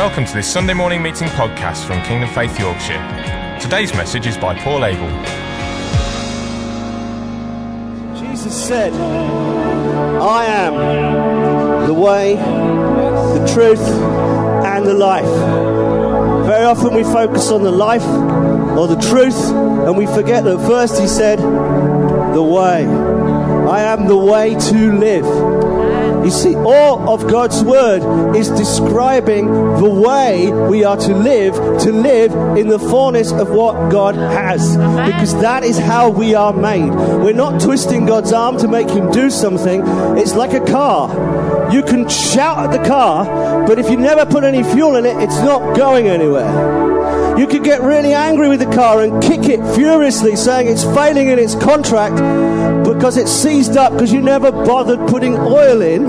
Welcome to this Sunday morning meeting podcast from Kingdom Faith Yorkshire. Today's message is by Paul Abel. Jesus said, I am the way, the truth, and the life. Very often we focus on the life or the truth, and we forget that first he said, the way. I am the way to live. You see, all of God's word is describing the way we are to live, to live in the fullness of what God has. Because that is how we are made. We're not twisting God's arm to make him do something. It's like a car. You can shout at the car, but if you never put any fuel in it, it's not going anywhere. You could get really angry with the car and kick it furiously, saying it's failing in its contract because it's seized up because you never bothered putting oil in.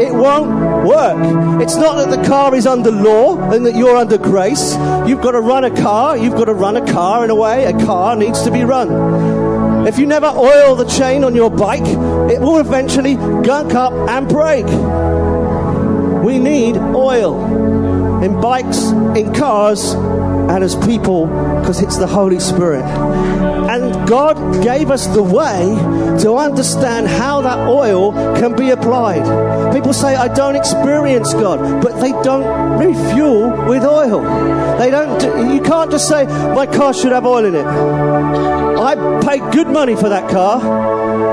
It won't work. It's not that the car is under law and that you're under grace. You've got to run a car. You've got to run a car in a way a car needs to be run. If you never oil the chain on your bike, it will eventually gunk up and break. We need oil in bikes, in cars, and as people because it's the Holy Spirit. And God gave us the way to understand how that oil can be applied. People say, I don't experience God, but they don't refuel with oil. They don't, you can't just say, my car should have oil in it. I paid good money for that car.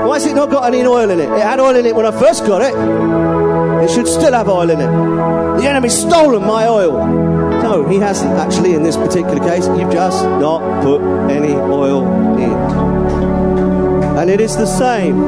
Why has it not got any oil in it? It had oil in it when I first got it. It should still have oil in it. The enemy's stolen my oil. No, he hasn't actually in this particular case. You've just not put any oil in. And it is the same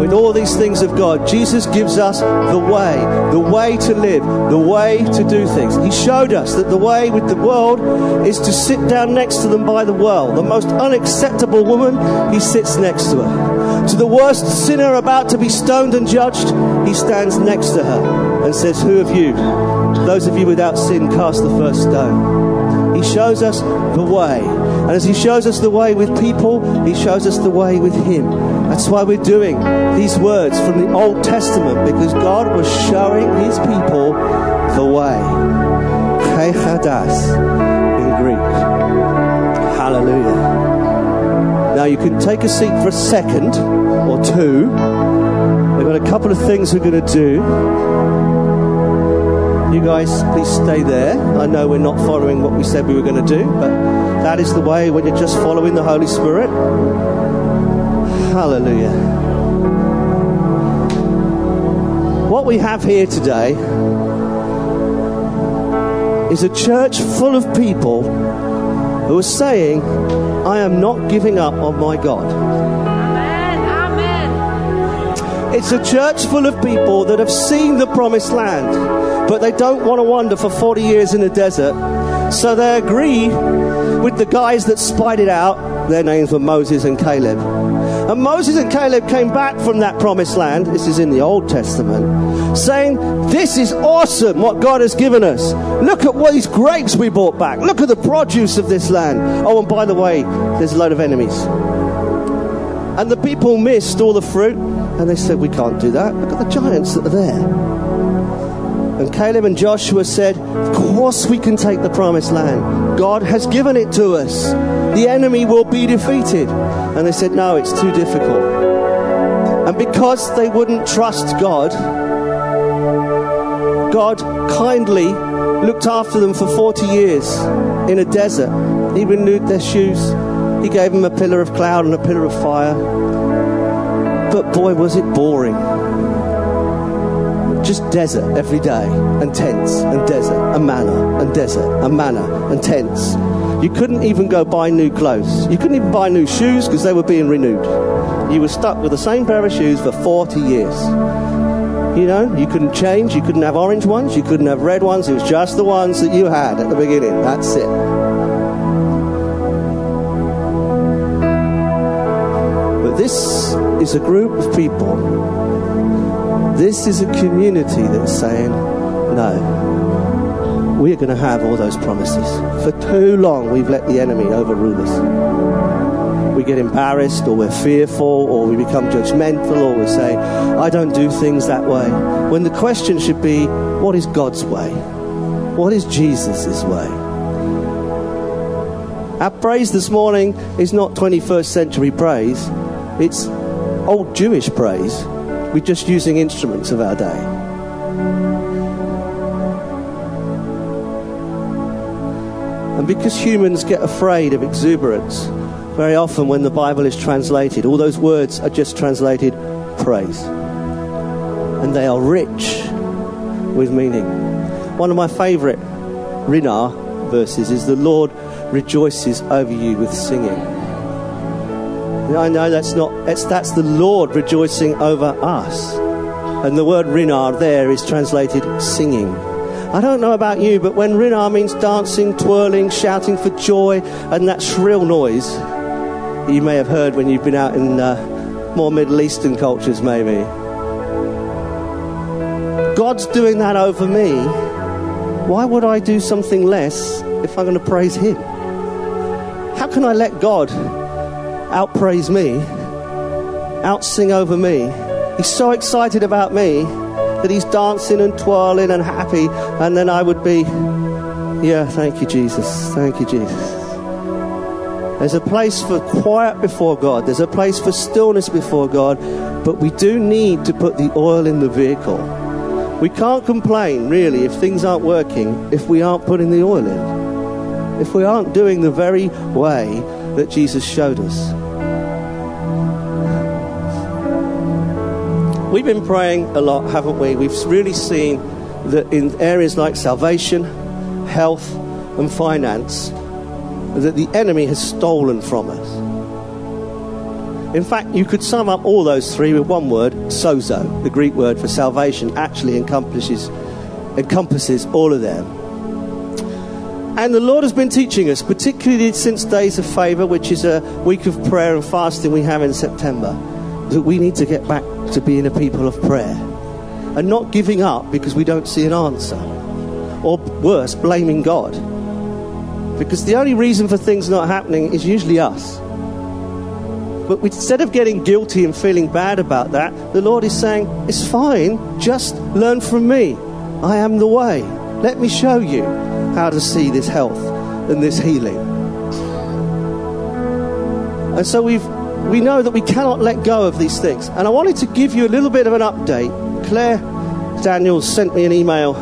with all these things of God. Jesus gives us the way, the way to live, the way to do things. He showed us that the way with the world is to sit down next to them by the well. The most unacceptable woman, he sits next to her. To the worst sinner about to be stoned and judged, he stands next to her and says, Who of you those of you without sin, cast the first stone. He shows us the way. And as He shows us the way with people, He shows us the way with Him. That's why we're doing these words from the Old Testament, because God was showing His people the way. In Greek. Hallelujah. Now you can take a seat for a second or two. We've got a couple of things we're going to do. You guys, please stay there. I know we're not following what we said we were going to do, but that is the way when you're just following the Holy Spirit. Hallelujah. What we have here today is a church full of people who are saying, I am not giving up on my God. Amen. Amen. It's a church full of people that have seen the promised land but they don't want to wander for 40 years in the desert. So they agree with the guys that spied it out. Their names were Moses and Caleb. And Moses and Caleb came back from that promised land. This is in the Old Testament, saying, This is awesome what God has given us. Look at what these grapes we brought back. Look at the produce of this land. Oh, and by the way, there's a load of enemies. And the people missed all the fruit, and they said, We can't do that. Look at the giants that are there. And Caleb and Joshua said, Of course we can take the promised land. God has given it to us. The enemy will be defeated. And they said, No, it's too difficult. And because they wouldn't trust God, God kindly looked after them for 40 years in a desert. He renewed their shoes. He gave them a pillar of cloud and a pillar of fire. But boy, was it boring just desert every day, and tents, and desert, and manna, and desert, and manna, and tents. You couldn't even go buy new clothes. You couldn't even buy new shoes because they were being renewed. You were stuck with the same pair of shoes for 40 years. You know, you couldn't change, you couldn't have orange ones, you couldn't have red ones, it was just the ones that you had at the beginning. That's it. But this is a group of people this is a community that's saying, no, we're going to have all those promises. For too long, we've let the enemy overrule us. we get embarrassed or we're fearful or we become judgmental or we say, I don't do things that way. When the question should be, what is God's way? What is Jesus' way? Our praise this morning is not 21st century praise, it's old Jewish praise. We're just using instruments of our day. And because humans get afraid of exuberance, very often when the Bible is translated, all those words are just translated praise. And they are rich with meaning. One of my favorite Rinar verses is the Lord rejoices over you with singing. I know that's not, it's, that's the Lord rejoicing over us. And the word Rinar there is translated singing. I don't know about you, but when Rinar means dancing, twirling, shouting for joy, and that shrill noise you may have heard when you've been out in uh, more Middle Eastern cultures, maybe. God's doing that over me. Why would I do something less if I'm going to praise Him? How can I let God outpraise me, out sing over me? He's so excited about me that he's dancing and twirling and happy, and then I would be, yeah, thank you, Jesus. Thank you, Jesus. There's a place for quiet before God, there's a place for stillness before God, but we do need to put the oil in the vehicle. We can't complain, really, if things aren't working, if we aren't putting the oil in, if we aren't doing the very way that Jesus showed us. We've been praying a lot, haven't we? We've really seen that in areas like salvation, health, and finance, that the enemy has stolen from us. In fact, you could sum up all those three with one word, sozo. The Greek word for salvation actually encompasses, encompasses all of them. And the Lord has been teaching us, particularly since Days of Favor, which is a week of prayer and fasting we have in September, that we need to get back to being a people of prayer and not giving up because we don't see an answer. Or worse, blaming God. Because the only reason for things not happening is usually us. But instead of getting guilty and feeling bad about that, the Lord is saying, It's fine, just learn from me. I am the way. Let me show you how to see this health and this healing. And so we've we know that we cannot let go of these things. And I wanted to give you a little bit of an update. Claire Daniels sent me an email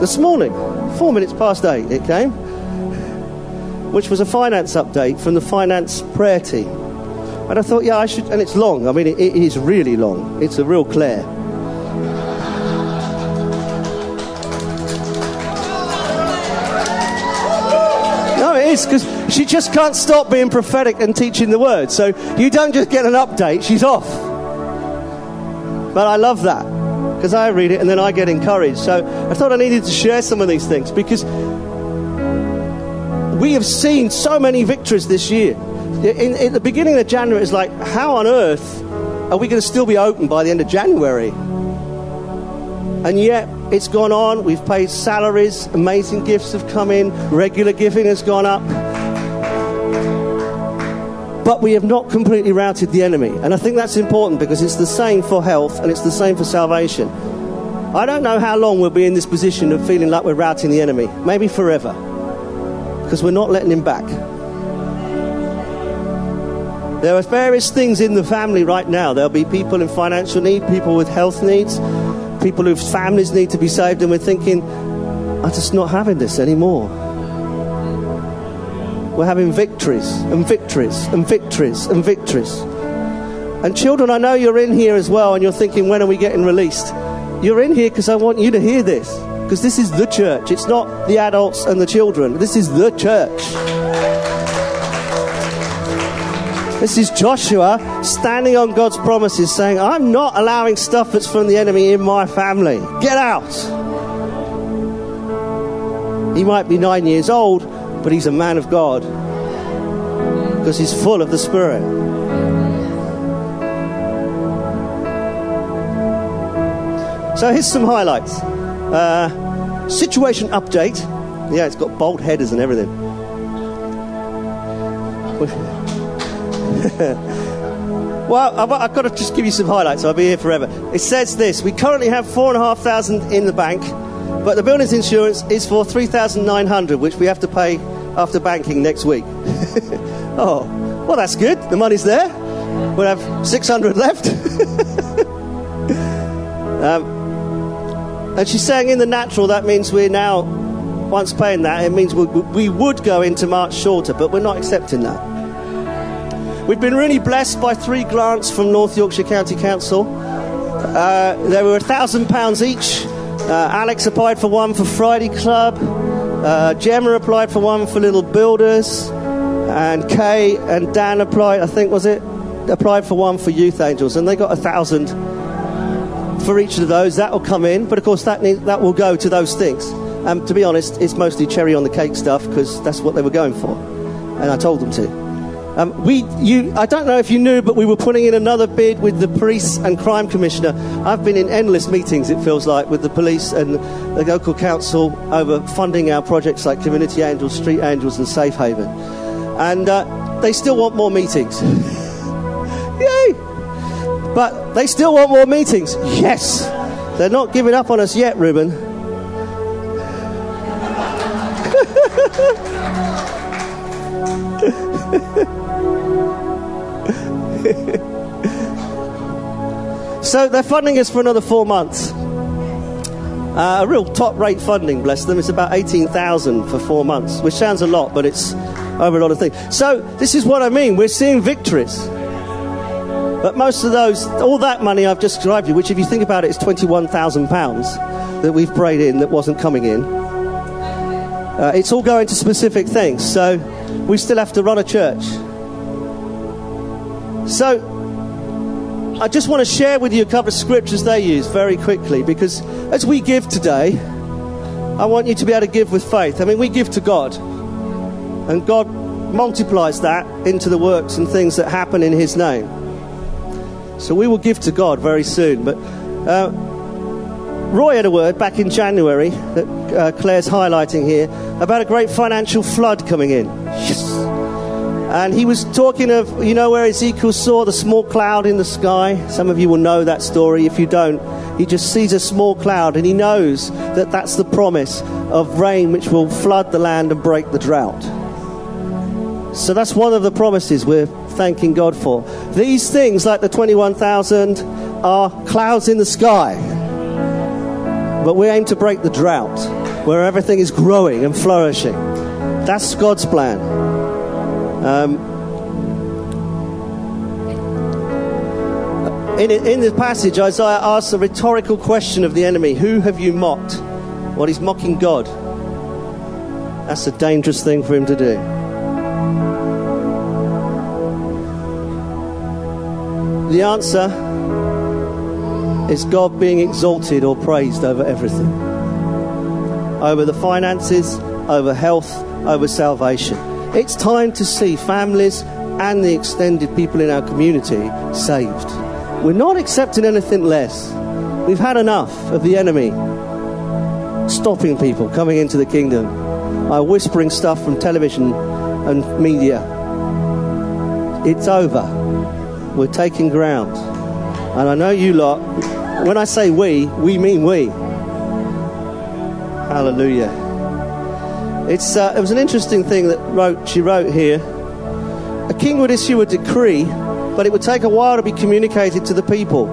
this morning, four minutes past eight, it came, which was a finance update from the finance prayer team. And I thought, yeah, I should, and it's long. I mean, it, it is really long. It's a real Claire. No, it is, because she just can't stop being prophetic and teaching the word. So you don't just get an update, she's off. But I love that because I read it and then I get encouraged. So I thought I needed to share some of these things because we have seen so many victories this year. In, in the beginning of January, it's like, how on earth are we going to still be open by the end of January? And yet, it's gone on. We've paid salaries, amazing gifts have come in, regular giving has gone up but we have not completely routed the enemy. And I think that's important because it's the same for health and it's the same for salvation. I don't know how long we'll be in this position of feeling like we're routing the enemy. Maybe forever. Because we're not letting him back. There are various things in the family right now. There'll be people in financial need, people with health needs, people whose families need to be saved, and we're thinking, I'm just not having this anymore. We're having victories and victories and victories and victories. And children, I know you're in here as well and you're thinking, when are we getting released? You're in here because I want you to hear this. Because this is the church. It's not the adults and the children. This is the church. This is Joshua standing on God's promises saying, I'm not allowing stuff that's from the enemy in my family. Get out. He might be nine years old, but he's a man of God because he's full of the Spirit. So here's some highlights. Uh, situation update. Yeah, it's got bolt headers and everything. well, I've, I've got to just give you some highlights. I'll be here forever. It says this: We currently have four and a half thousand in the bank, but the building's insurance is for three thousand nine hundred, which we have to pay after banking next week. oh, well, that's good. The money's there. We'll have six hundred left. um, and she's saying, in the natural, that means we're now once paying that, it means we, we would go into March shorter, but we're not accepting that. We've been really blessed by three grants from North Yorkshire County Council. Uh, they were a thousand pounds each. Uh, Alex applied for one for Friday Club. Uh, Gemma applied for one for Little Builders, and Kay and Dan applied. I think was it applied for one for Youth Angels, and they got a thousand for each of those. That will come in, but of course that need, that will go to those things. Um, to be honest, it's mostly cherry on the cake stuff because that's what they were going for, and I told them to. Um, we, you, I don't know if you knew, but we were putting in another bid with the police and crime commissioner. I've been in endless meetings, it feels like, with the police and the local council over funding our projects like Community Angels, Street Angels, and Safe Haven. And uh, they still want more meetings. Yay! But they still want more meetings. Yes! They're not giving up on us yet, Ruben. so they're funding us for another four months. Uh, a real top rate funding, bless them. It's about 18,000 for four months, which sounds a lot, but it's over a lot of things. So this is what I mean. We're seeing victories. But most of those, all that money I've just described you, which if you think about it is £21,000 that we've prayed in that wasn't coming in. Uh, it's all going to specific things. So we still have to run a church. So, I just want to share with you a couple of scriptures they use very quickly because as we give today, I want you to be able to give with faith. I mean, we give to God, and God multiplies that into the works and things that happen in His name. So, we will give to God very soon. But uh, Roy had a word back in January that uh, Claire's highlighting here about a great financial flood coming in. Yes. And he was talking of, you know, where Ezekiel saw the small cloud in the sky. Some of you will know that story. If you don't, he just sees a small cloud and he knows that that's the promise of rain which will flood the land and break the drought. So that's one of the promises we're thanking God for. These things, like the 21,000, are clouds in the sky. But we aim to break the drought where everything is growing and flourishing. That's God's plan. Um, in, in passage, Isaiah asks a rhetorical question of the enemy Who have you mocked? Well, he's mocking God. That's a dangerous thing for him to do. The answer is God being exalted or praised over everything over the finances, over health, over salvation. It's time to see families and the extended people in our community saved. We're not accepting anything less. We've had enough of the enemy stopping people coming into the kingdom by whispering stuff from television and media. It's over. We're taking ground. And I know you lot, when I say we, we mean we. Hallelujah. It's, uh, it was an interesting thing that wrote, she wrote here. A king would issue a decree, but it would take a while to be communicated to the people.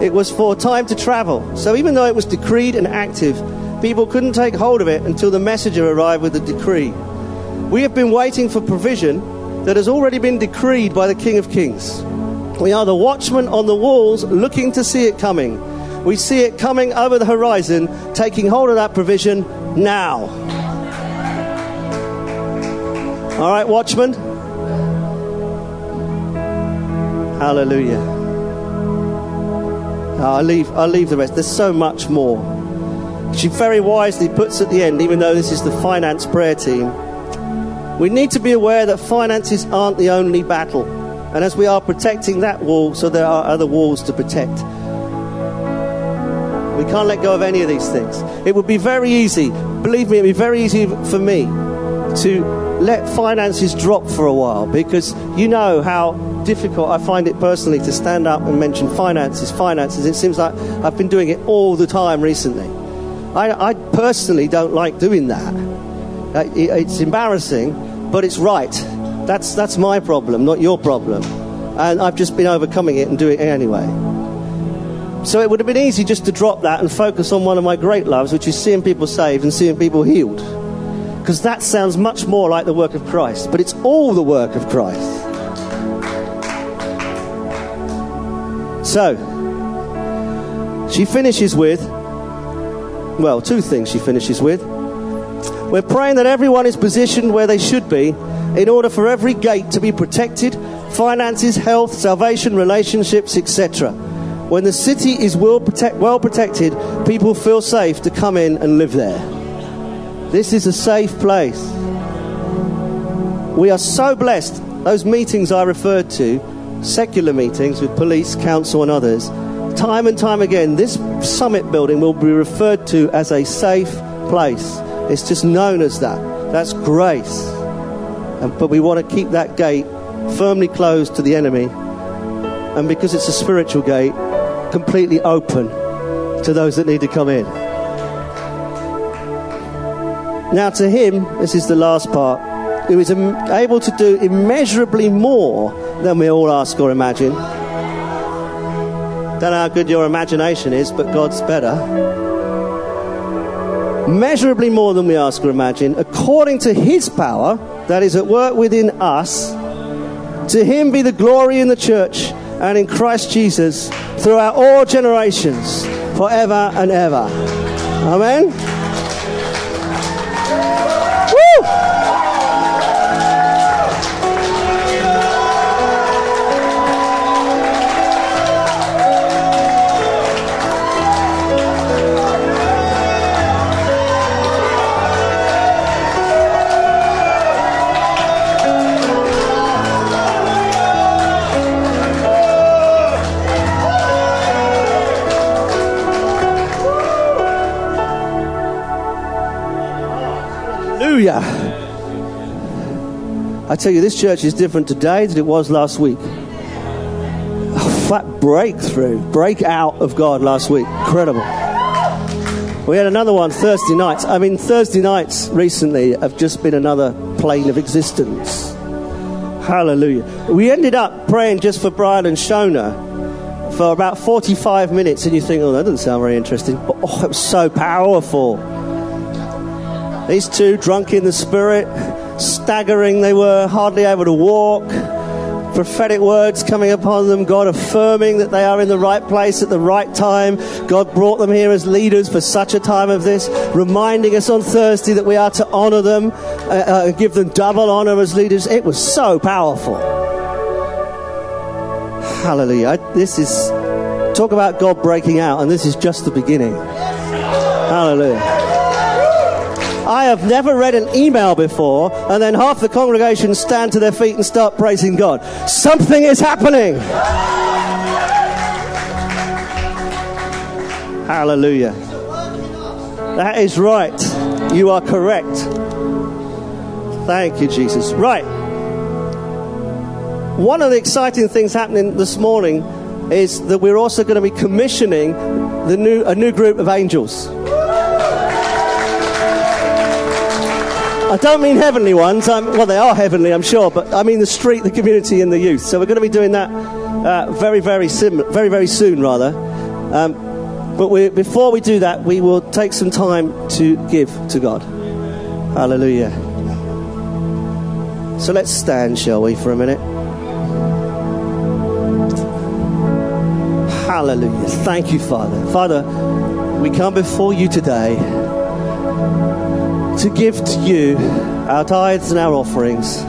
It was for time to travel. So even though it was decreed and active, people couldn't take hold of it until the messenger arrived with the decree. We have been waiting for provision that has already been decreed by the King of Kings. We are the watchmen on the walls looking to see it coming. We see it coming over the horizon, taking hold of that provision now. All right, watchman. Hallelujah. I'll leave, I'll leave the rest. There's so much more. She very wisely puts at the end, even though this is the finance prayer team, we need to be aware that finances aren't the only battle. And as we are protecting that wall, so there are other walls to protect. We can't let go of any of these things. It would be very easy, believe me, it would be very easy for me to let finances drop for a while because you know how difficult I find it personally to stand up and mention finances, finances. It seems like I've been doing it all the time recently. I, I personally don't like doing that. Uh, it, it's embarrassing, but it's right. That's, that's my problem, not your problem. And I've just been overcoming it and doing it anyway. So it would have been easy just to drop that and focus on one of my great loves, which is seeing people saved and seeing people healed. Because that sounds much more like the work of Christ, but it's all the work of Christ. So, she finishes with, well, two things she finishes with. We're praying that everyone is positioned where they should be in order for every gate to be protected finances, health, salvation, relationships, etc. When the city is well, protect, well protected, people feel safe to come in and live there. This is a safe place. We are so blessed. Those meetings I referred to, secular meetings with police, council, and others, time and time again, this summit building will be referred to as a safe place. It's just known as that. That's grace. And, but we want to keep that gate firmly closed to the enemy. And because it's a spiritual gate, completely open to those that need to come in. Now, to him, this is the last part, who is able to do immeasurably more than we all ask or imagine. Don't know how good your imagination is, but God's better. Measurably more than we ask or imagine, according to his power that is at work within us. To him be the glory in the church and in Christ Jesus throughout all generations, forever and ever. Amen. I tell you, this church is different today than it was last week. A flat breakthrough, breakout of God last week. Incredible. We had another one Thursday nights. I mean, Thursday nights recently have just been another plane of existence. Hallelujah. We ended up praying just for Brian and Shona for about 45 minutes, and you think, oh, that doesn't sound very interesting. But oh, it was so powerful. These two, drunk in the spirit, staggering, they were hardly able to walk. Prophetic words coming upon them, God affirming that they are in the right place at the right time. God brought them here as leaders for such a time of this, reminding us on Thursday that we are to honor them, uh, uh, give them double honor as leaders. It was so powerful. Hallelujah. I, this is, talk about God breaking out, and this is just the beginning. Hallelujah. I have never read an email before and then half the congregation stand to their feet and start praising God. Something is happening. Hallelujah. That is right. You are correct. Thank you, Jesus. Right. One of the exciting things happening this morning is that we're also going to be commissioning the new, a new group of angels. I don't mean heavenly ones. Well, they are heavenly, I'm sure, but I mean the street, the community, and the youth. So we're going to be doing that uh, very, very, sim- very, very soon, rather. Um, but we, before we do that, we will take some time to give to God. Hallelujah. So let's stand, shall we, for a minute? Hallelujah. Thank you, Father. Father, we come before you today to give to you our tithes and our offerings,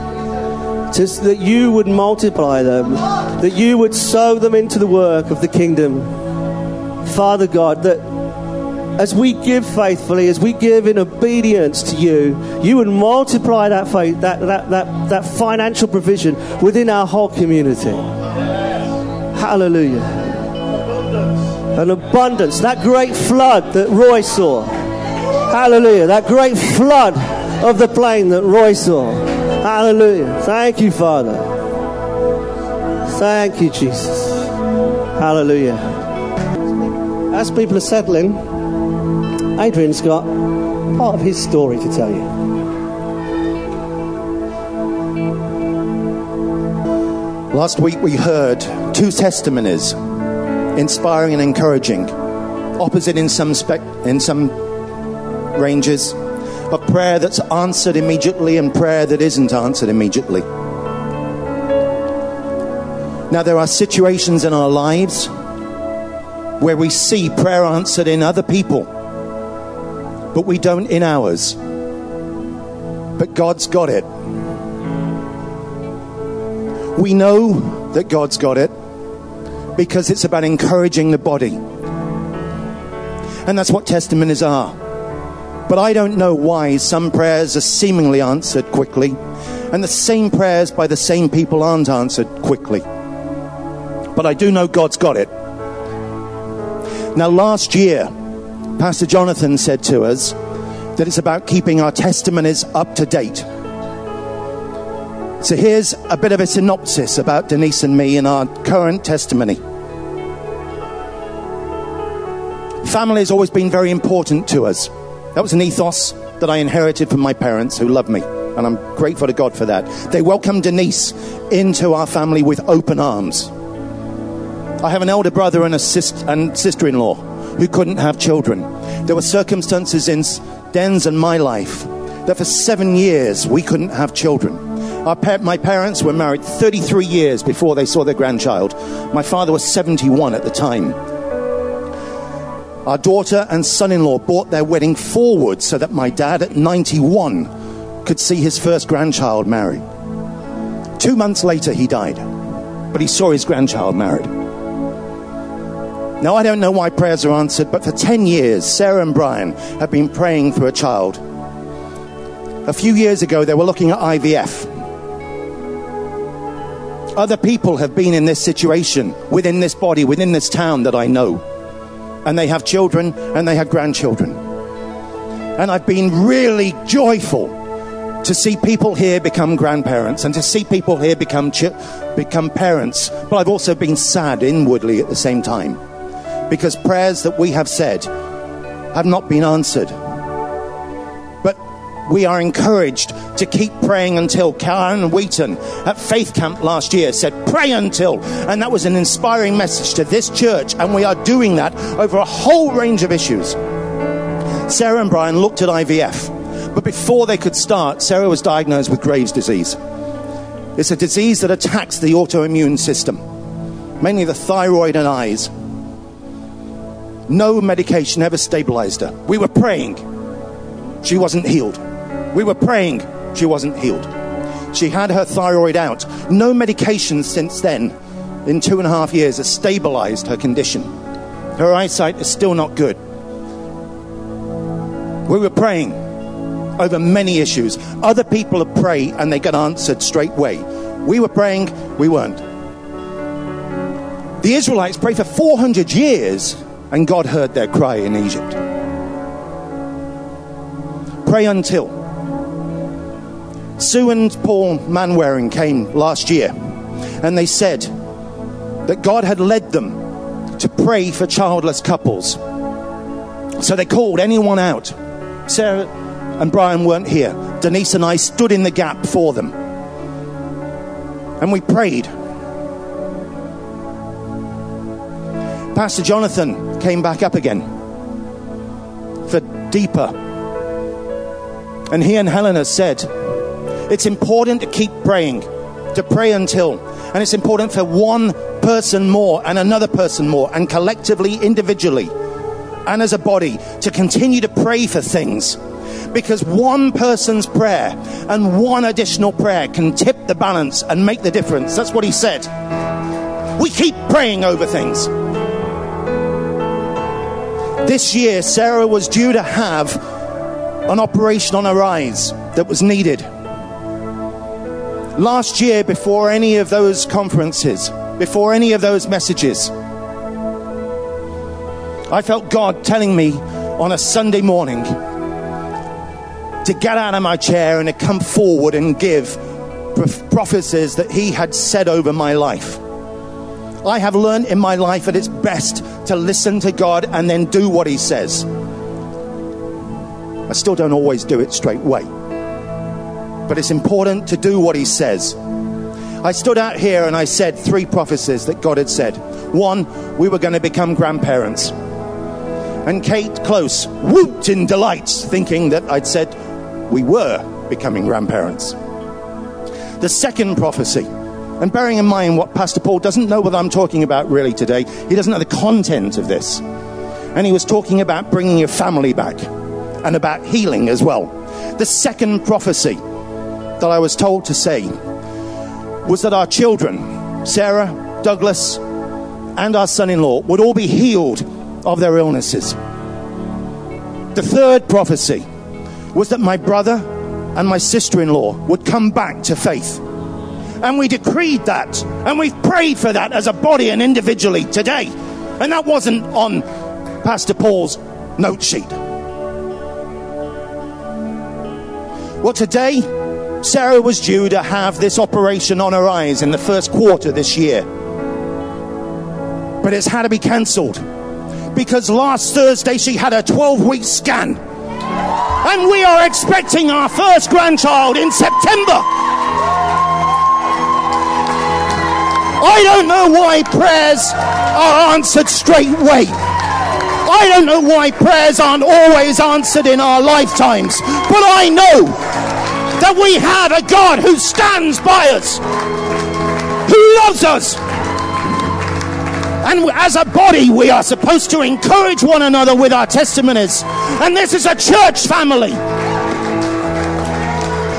just that you would multiply them, that you would sow them into the work of the kingdom. Father God, that as we give faithfully, as we give in obedience to you, you would multiply that faith, that, that, that, that financial provision within our whole community. Hallelujah. An abundance, that great flood that Roy saw Hallelujah. That great flood of the plain that Roy saw. Hallelujah. Thank you, Father. Thank you, Jesus. Hallelujah. As people are settling, Adrian's got part of his story to tell you. Last week we heard two testimonies, inspiring and encouraging, opposite in some spec- in some ranges, of prayer that's answered immediately and prayer that isn't answered immediately. Now there are situations in our lives where we see prayer answered in other people, but we don't in ours. But God's got it. We know that God's got it because it's about encouraging the body. And that's what testimonies are. But I don't know why some prayers are seemingly answered quickly and the same prayers by the same people aren't answered quickly. But I do know God's got it. Now, last year, Pastor Jonathan said to us that it's about keeping our testimonies up to date. So here's a bit of a synopsis about Denise and me and our current testimony. Family has always been very important to us. That was an ethos that I inherited from my parents who love me, and I'm grateful to God for that. They welcomed Denise into our family with open arms. I have an elder brother and a and sister-in-law who couldn't have children. There were circumstances in Den's and my life that for seven years we couldn't have children. Pa- my parents were married 33 years before they saw their grandchild. My father was 71 at the time. Our daughter and son in law brought their wedding forward so that my dad, at 91, could see his first grandchild married. Two months later, he died, but he saw his grandchild married. Now, I don't know why prayers are answered, but for 10 years, Sarah and Brian have been praying for a child. A few years ago, they were looking at IVF. Other people have been in this situation within this body, within this town that I know. And they have children and they have grandchildren. And I've been really joyful to see people here become grandparents and to see people here become, chi- become parents. But I've also been sad inwardly at the same time because prayers that we have said have not been answered. We are encouraged to keep praying until Karen Wheaton at Faith Camp last year said, Pray until. And that was an inspiring message to this church. And we are doing that over a whole range of issues. Sarah and Brian looked at IVF. But before they could start, Sarah was diagnosed with Graves' disease. It's a disease that attacks the autoimmune system, mainly the thyroid and eyes. No medication ever stabilized her. We were praying. She wasn't healed. We were praying. She wasn't healed. She had her thyroid out. No medication since then, in two and a half years, has stabilized her condition. Her eyesight is still not good. We were praying over many issues. Other people prayed and they get answered straight away. We were praying, we weren't. The Israelites prayed for 400 years and God heard their cry in Egypt. Pray until. Sue and Paul Manwaring came last year and they said that God had led them to pray for childless couples. So they called anyone out. Sarah and Brian weren't here. Denise and I stood in the gap for them. And we prayed. Pastor Jonathan came back up again for deeper. And he and Helena said, It's important to keep praying, to pray until. And it's important for one person more and another person more, and collectively, individually, and as a body, to continue to pray for things. Because one person's prayer and one additional prayer can tip the balance and make the difference. That's what he said. We keep praying over things. This year, Sarah was due to have an operation on her eyes that was needed. Last year, before any of those conferences, before any of those messages, I felt God telling me on a Sunday morning to get out of my chair and to come forward and give prophecies that He had said over my life. I have learned in my life that it's best to listen to God and then do what He says. I still don't always do it straight away, but it's important to do what He says. I stood out here and I said three prophecies that God had said. One, we were going to become grandparents. And Kate Close whooped in delight, thinking that I'd said we were becoming grandparents. The second prophecy, and bearing in mind what Pastor Paul doesn't know what I'm talking about really today, he doesn't know the content of this. And he was talking about bringing your family back and about healing as well. The second prophecy that I was told to say was that our children, Sarah, Douglas, and our son in law, would all be healed of their illnesses. The third prophecy was that my brother and my sister in law would come back to faith. And we decreed that, and we've prayed for that as a body and individually today. And that wasn't on Pastor Paul's note sheet. Well, today, Sarah was due to have this operation on her eyes in the first quarter this year. But it's had to be cancelled because last Thursday she had a 12 week scan. And we are expecting our first grandchild in September. I don't know why prayers are answered straight away. I don't know why prayers aren't always answered in our lifetimes. But I know that we have a God who stands by us, who loves us. And as a body, we are supposed to encourage one another with our testimonies. And this is a church family.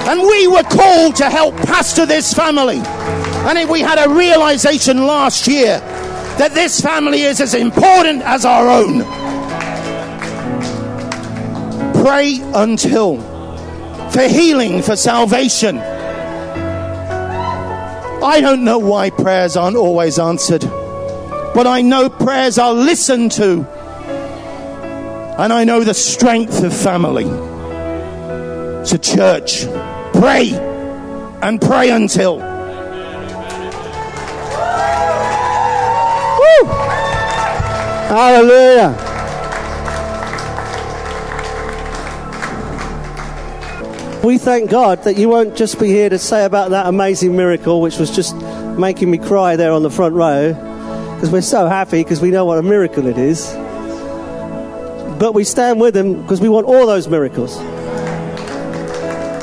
And we were called to help pastor this family. And we had a realization last year that this family is as important as our own. Pray until for healing, for salvation. I don't know why prayers aren't always answered, but I know prayers are listened to. And I know the strength of family. So, church, pray and pray until. Woo! Hallelujah. We thank God that you won't just be here to say about that amazing miracle, which was just making me cry there on the front row, because we're so happy because we know what a miracle it is. But we stand with them because we want all those miracles.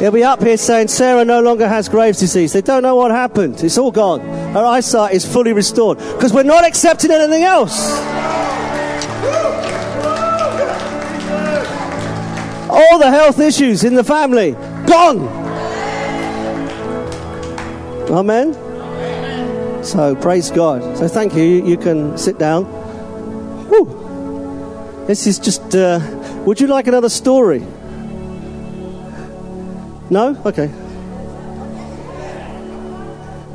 He'll be up here saying Sarah no longer has Graves' disease. They don't know what happened. It's all gone. Her eyesight is fully restored because we're not accepting anything else. All the health issues in the family gone. Amen. So praise God. So thank you. You, can sit down. Whew. This is just. Uh, would you like another story? No? Okay.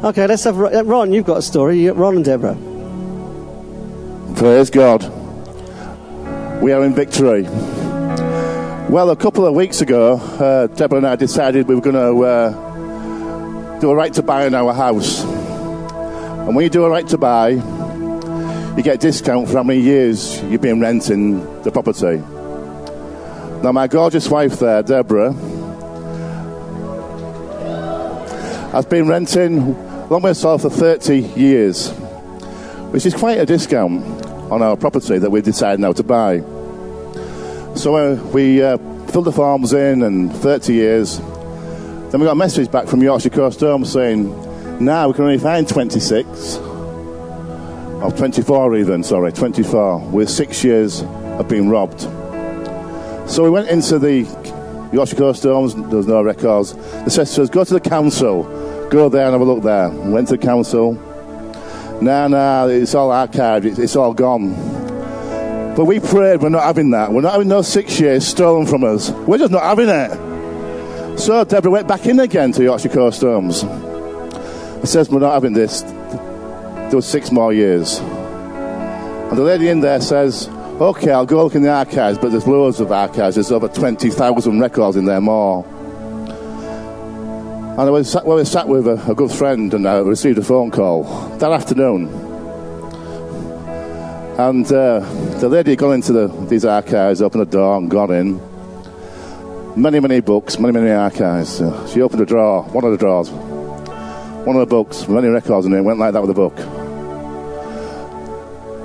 Okay, let's have Ron. You've got a story. Ron and Deborah. Praise God. We are in victory. Well, a couple of weeks ago, uh, Deborah and I decided we were going to uh, do a right to buy in our house. And when you do a right to buy, you get a discount for how many years you've been renting the property. Now, my gorgeous wife there, Deborah, has been renting along with herself for 30 years, which is quite a discount on our property that we decided now to buy. So uh, we uh, filled the forms in and 30 years. Then we got a message back from Yorkshire Coast Home saying, now we can only find 26, or 24 even, sorry, 24, with six years of being robbed. So we went into the Yorkshire Coast Homes, there was no records. The said us, go to the council, go there and have a look there. Went to the council. Nah, nah, it's all archived, it's all gone. But we prayed, we're not having that. We're not having those six years stolen from us. We're just not having it. So Deborah went back in again to Yorkshire Coast Homes. It says, we're not having this. There was six more years. And the lady in there says, okay, I'll go look in the archives, but there's loads of archives. There's over 20,000 records in there more. And I was sat, well, I was sat with a, a good friend and I received a phone call that afternoon. And uh, the lady got into the, these archives, opened the door, and got in. Many, many books, many, many archives. Uh, she opened a drawer, one of the drawers, one of the books, many records in it, went like that with the book.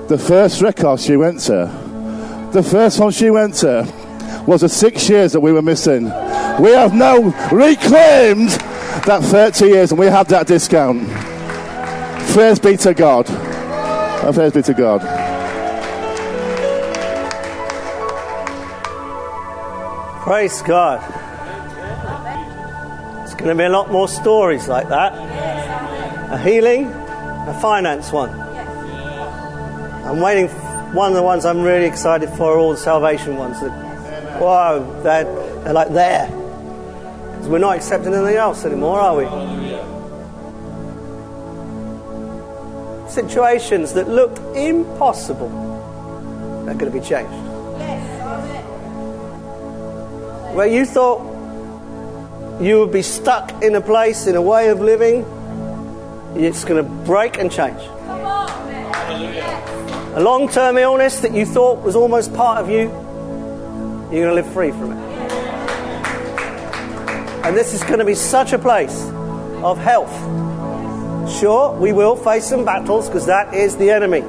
The first record she went to, the first one she went to, was the six years that we were missing. We have now reclaimed that 30 years and we have that discount. Praise be to God. Praise be to God. Praise God. It's going to be a lot more stories like that. A healing, a finance one. I'm waiting. One of the ones I'm really excited for all the salvation ones. That, wow, they're, they're like there. 'Cause we're not accepting anything else anymore, are we? Situations that looked impossible are going to be changed. Where you thought you would be stuck in a place, in a way of living, it's going to break and change. A long term illness that you thought was almost part of you, you're going to live free from it. And this is going to be such a place of health. Sure, we will face some battles because that is the enemy.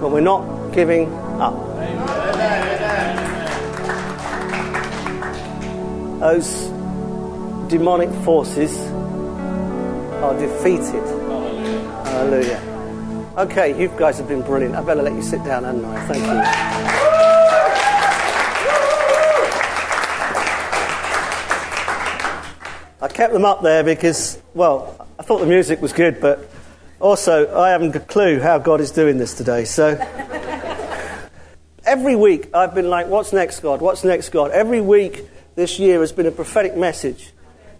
But we're not giving up. Those demonic forces are defeated. Hallelujah. Okay, you guys have been brilliant. I better let you sit down, hadn't I? Thank you. I kept them up there because, well, I thought the music was good, but also I haven't a clue how God is doing this today. So every week I've been like, what's next, God? What's next, God? Every week this year has been a prophetic message.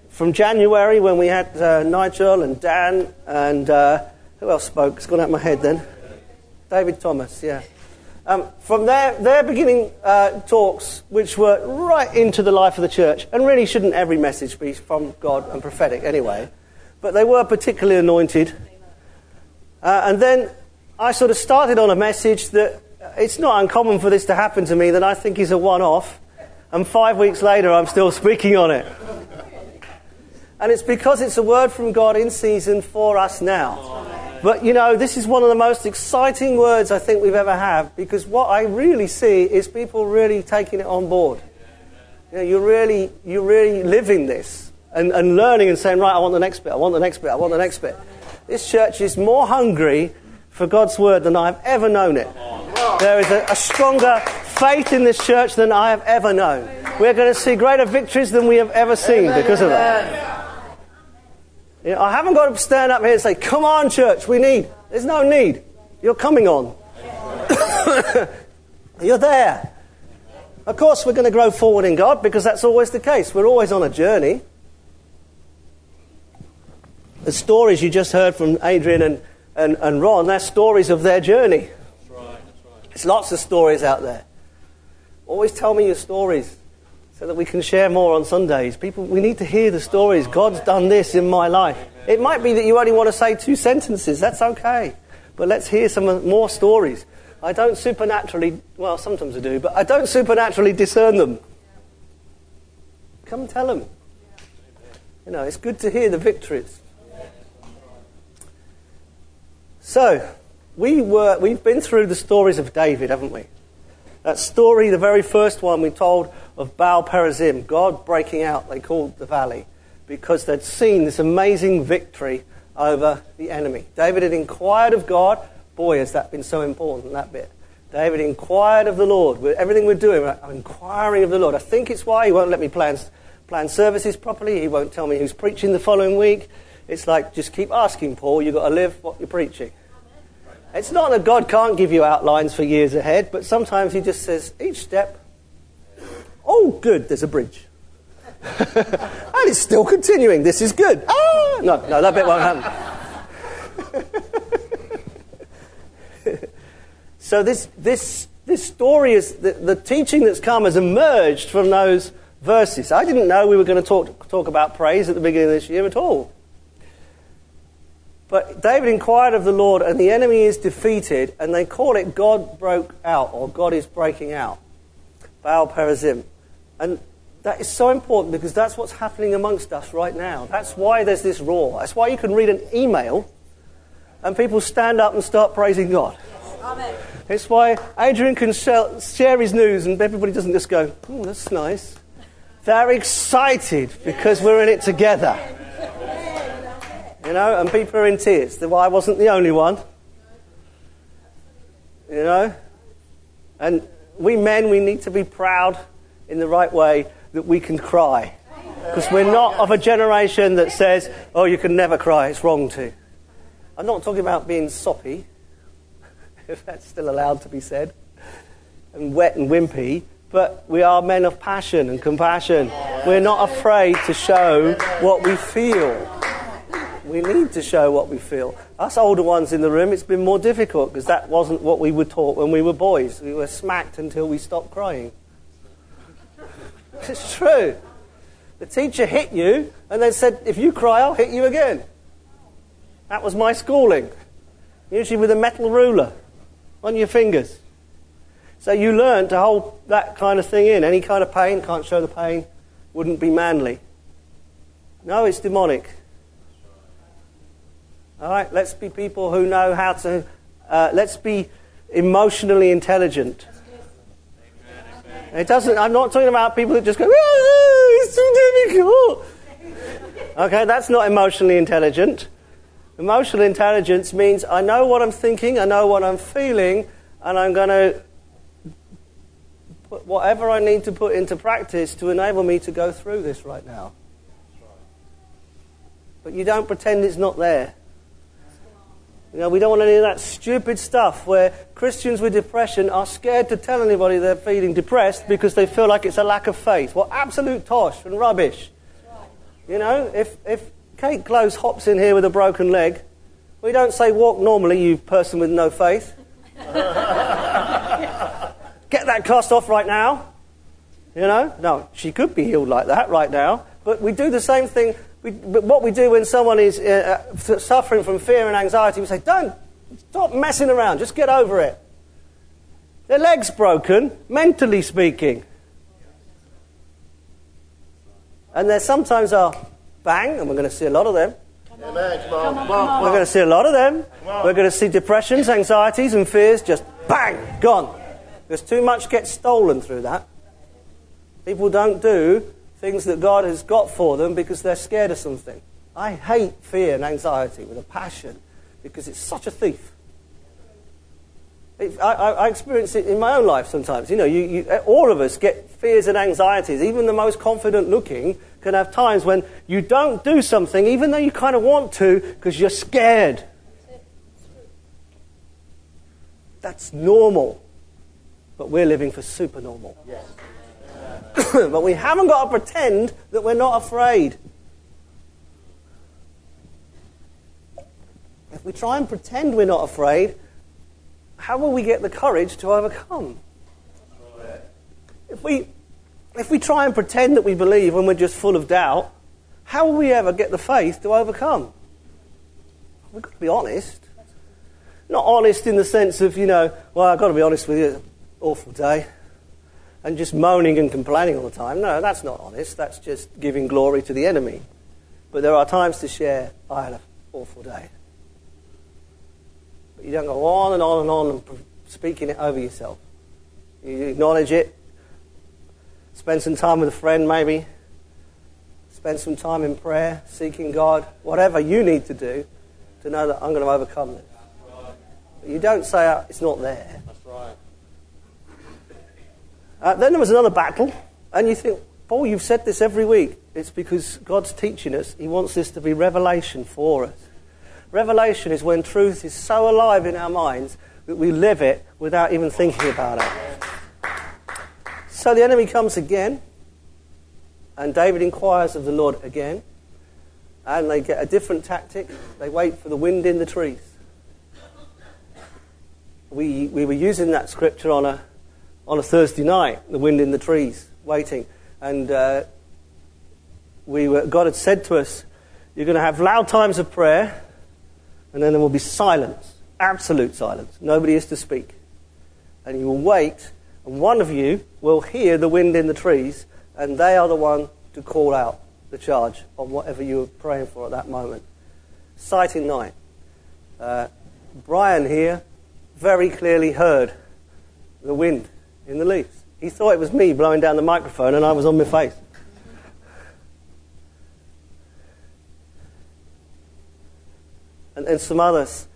From January, when we had uh, Nigel and Dan and uh, who else spoke? It's gone out of my head then. David Thomas, yeah. Um, from their, their beginning uh, talks, which were right into the life of the church, and really shouldn't every message be from God and prophetic anyway, but they were particularly anointed. Uh, and then I sort of started on a message that it's not uncommon for this to happen to me, that I think is a one off, and five weeks later I'm still speaking on it. And it's because it's a word from God in season for us now. But you know, this is one of the most exciting words I think we've ever had because what I really see is people really taking it on board. You know, you're really, you're really living this and, and learning and saying, right, I want the next bit, I want the next bit, I want the next bit. This church is more hungry for God's word than I've ever known it. There is a, a stronger faith in this church than I have ever known. We're going to see greater victories than we have ever seen because of that. You know, I haven't got to stand up here and say, come on, church, we need. There's no need. You're coming on. You're there. Of course, we're going to grow forward in God because that's always the case. We're always on a journey. The stories you just heard from Adrian and, and, and Ron, they're stories of their journey. That's right, that's right. There's lots of stories out there. Always tell me your stories so that we can share more on Sundays. People, we need to hear the stories. God's done this in my life. It might be that you only want to say two sentences. That's okay. But let's hear some more stories. I don't supernaturally, well, sometimes I do, but I don't supernaturally discern them. Come tell them. You know, it's good to hear the victories. So, we were, we've been through the stories of David, haven't we? That story, the very first one we told of Baal Perazim, God breaking out, they called the valley, because they'd seen this amazing victory over the enemy. David had inquired of God. Boy, has that been so important, that bit. David inquired of the Lord. With everything we're doing, I'm inquiring of the Lord. I think it's why he won't let me plan, plan services properly. He won't tell me who's preaching the following week. It's like, just keep asking, Paul. You've got to live what you're preaching. It's not that God can't give you outlines for years ahead, but sometimes He just says, each step, oh, good, there's a bridge. and it's still continuing. This is good. Ah! No, no, that bit won't happen. so this, this, this story is the, the teaching that's come has emerged from those verses. I didn't know we were going to talk, talk about praise at the beginning of this year at all. But David inquired of the Lord, and the enemy is defeated, and they call it God broke out, or God is breaking out. Baal Perazim. And that is so important because that's what's happening amongst us right now. That's why there's this roar. That's why you can read an email and people stand up and start praising God. Amen. It's why Adrian can share his news and everybody doesn't just go, oh, that's nice. They're excited because we're in it together. You know, and people are in tears. Well, I wasn't the only one. You know? And we men, we need to be proud in the right way that we can cry. Because we're not of a generation that says, oh, you can never cry, it's wrong to. I'm not talking about being soppy, if that's still allowed to be said, and wet and wimpy, but we are men of passion and compassion. We're not afraid to show what we feel. We need to show what we feel. Us older ones in the room, it's been more difficult because that wasn't what we were taught when we were boys. We were smacked until we stopped crying. It's true. The teacher hit you and then said, if you cry, I'll hit you again. That was my schooling. Usually with a metal ruler on your fingers. So you learn to hold that kind of thing in. Any kind of pain, can't show the pain, wouldn't be manly. No, it's demonic. All right, let's be people who know how to, uh, let's be emotionally intelligent. It doesn't, I'm not talking about people who just go, oh, it's too difficult. Okay, that's not emotionally intelligent. Emotional intelligence means I know what I'm thinking, I know what I'm feeling, and I'm going to put whatever I need to put into practice to enable me to go through this right now. But you don't pretend it's not there. You know, we don't want any of that stupid stuff where Christians with depression are scared to tell anybody they're feeling depressed because they feel like it's a lack of faith. Well, absolute tosh and rubbish. You know, if, if Kate Close hops in here with a broken leg. We don't say walk normally, you person with no faith. Get that cast off right now. You know? No, she could be healed like that right now. But we do the same thing. We, but what we do when someone is uh, uh, suffering from fear and anxiety, we say, don't, stop messing around, just get over it. Their leg's broken, mentally speaking. And there sometimes are Bang, and we're going to see a lot of them. Amen. Come on, come on, we're going to see a lot of them. We're going to see depressions, anxieties, and fears just bang, gone. There's too much gets stolen through that. People don't do things that God has got for them because they're scared of something. I hate fear and anxiety with a passion because it's such a thief. I, I, I, experience it in my own life sometimes. You know, you, you, all of us get fears and anxieties. Even the most confident looking can have times when you don't do something, even though you kind of want to, because you're scared. That's normal. But we're living for super normal. Yes. but we haven't got to pretend that we're not afraid. If we try and pretend we're not afraid, how will we get the courage to overcome? If we, if we try and pretend that we believe when we're just full of doubt, how will we ever get the faith to overcome? We've got to be honest. Not honest in the sense of, you know, well, I've got to be honest with you, awful day. And just moaning and complaining all the time. No, that's not honest. That's just giving glory to the enemy. But there are times to share, I had an awful day. But you don't go on and on and on and speaking it over yourself. You acknowledge it. Spend some time with a friend, maybe. Spend some time in prayer, seeking God. Whatever you need to do to know that I'm going to overcome this. But you don't say oh, it's not there. That's right. Uh, then there was another battle, and you think, Paul, you've said this every week. It's because God's teaching us. He wants this to be revelation for us. Revelation is when truth is so alive in our minds that we live it without even thinking about it. So the enemy comes again, and David inquires of the Lord again, and they get a different tactic. They wait for the wind in the trees. We, we were using that scripture on a, on a Thursday night, the wind in the trees, waiting. And uh, we were, God had said to us, You're going to have loud times of prayer and then there will be silence, absolute silence. Nobody is to speak. And you will wait, and one of you will hear the wind in the trees, and they are the one to call out the charge on whatever you were praying for at that moment. Sighting night. Uh, Brian here very clearly heard the wind in the leaves. He thought it was me blowing down the microphone, and I was on my face. and, and some others.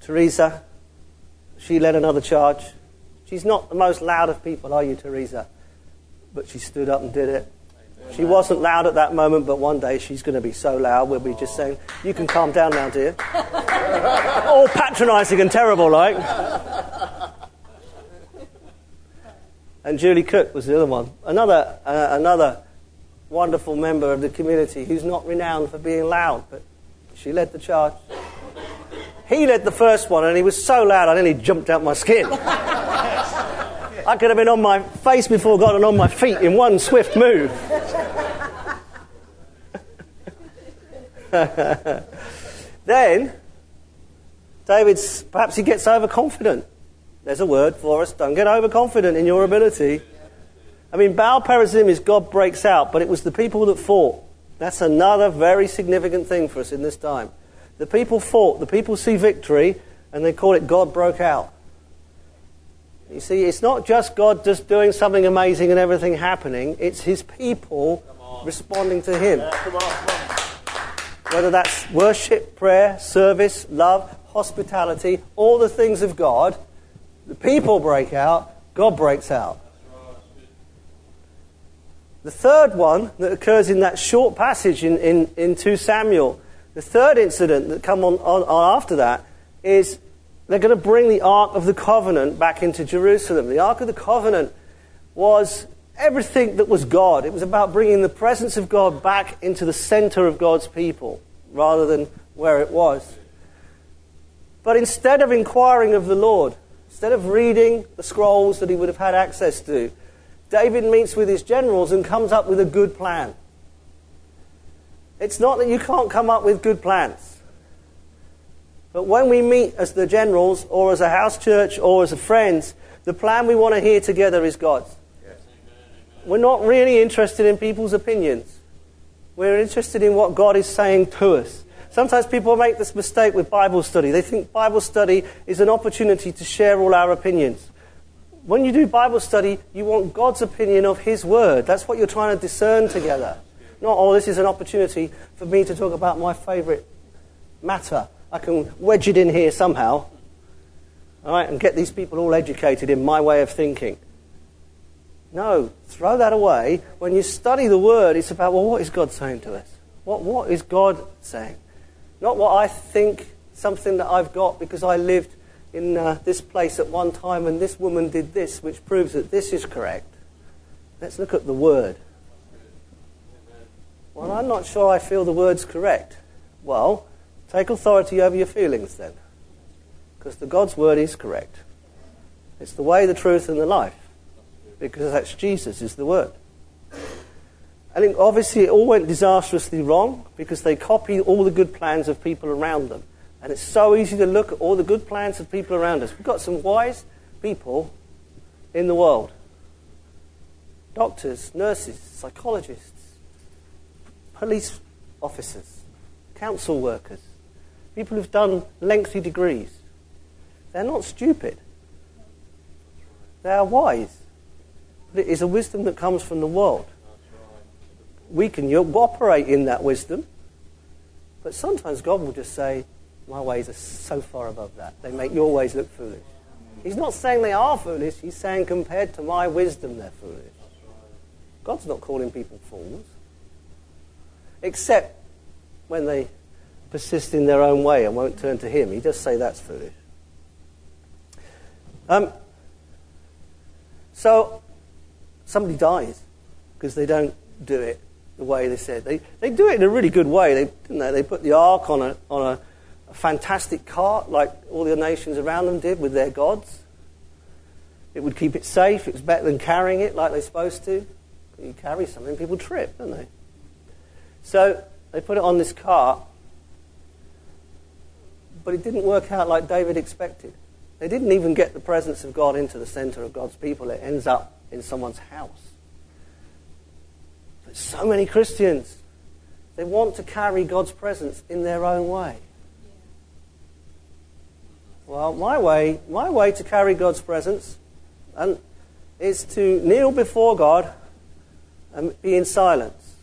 Teresa, she led another charge. She's not the most loud of people, are you, Teresa? But she stood up and did it. She wasn't loud at that moment, but one day she's going to be so loud we'll be just saying, You can calm down now, dear. All patronising and terrible, like. And Julie Cook was the other one. Another, uh, another wonderful member of the community who's not renowned for being loud, but she led the charge. He led the first one, and he was so loud I nearly jumped out my skin. I could have been on my face before God and on my feet in one swift move. then, David's perhaps he gets overconfident. There's a word for us. Don't get overconfident in your ability. I mean, Baal Perazim is God breaks out, but it was the people that fought. That's another very significant thing for us in this time. The people fought, the people see victory, and they call it God broke out. You see, it's not just God just doing something amazing and everything happening, it's his people responding to him. Yeah, Whether that's worship, prayer, service, love, hospitality, all the things of God, the people break out, God breaks out. The third one that occurs in that short passage in, in, in 2 Samuel, the third incident that come on, on, on after that is they're going to bring the Ark of the Covenant back into Jerusalem. The Ark of the Covenant was everything that was God. It was about bringing the presence of God back into the center of God's people rather than where it was. But instead of inquiring of the Lord, instead of reading the scrolls that he would have had access to, David meets with his generals and comes up with a good plan. It's not that you can't come up with good plans. But when we meet as the generals, or as a house church, or as a friends, the plan we want to hear together is God's. Yes. We're not really interested in people's opinions. We're interested in what God is saying to us. Sometimes people make this mistake with Bible study. They think Bible study is an opportunity to share all our opinions when you do Bible study, you want God's opinion of His Word. That's what you're trying to discern together. Not, oh, this is an opportunity for me to talk about my favourite matter. I can wedge it in here somehow, all right, and get these people all educated in my way of thinking. No, throw that away. When you study the Word, it's about, well, what is God saying to us? What, what is God saying? Not what I think, something that I've got because I lived in uh, this place at one time and this woman did this, which proves that this is correct. Let's look at the word. Well, I'm not sure I feel the word's correct. Well, take authority over your feelings then. Because the God's word is correct. It's the way, the truth, and the life. Because that's Jesus, is the word. And obviously, it all went disastrously wrong because they copied all the good plans of people around them. And it's so easy to look at all the good plans of people around us. We've got some wise people in the world doctors, nurses, psychologists, police officers, council workers, people who've done lengthy degrees. They're not stupid, they are wise. But it is a wisdom that comes from the world. We can operate in that wisdom, but sometimes God will just say, my ways are so far above that. They make your ways look foolish. He's not saying they are foolish, he's saying compared to my wisdom, they're foolish. God's not calling people fools. Except when they persist in their own way and won't turn to him. He does say that's foolish. Um, so, somebody dies because they don't do it the way they said. They, they do it in a really good way. They, they? they put the ark on a, on a a fantastic cart like all the nations around them did with their gods. It would keep it safe. It was better than carrying it like they're supposed to. You carry something, people trip, don't they? So they put it on this cart. but it didn't work out like David expected. They didn't even get the presence of God into the center of God's people. It ends up in someone's house. So many Christians, they want to carry God's presence in their own way. Well, my way, my way to carry God's presence and is to kneel before God and be in silence.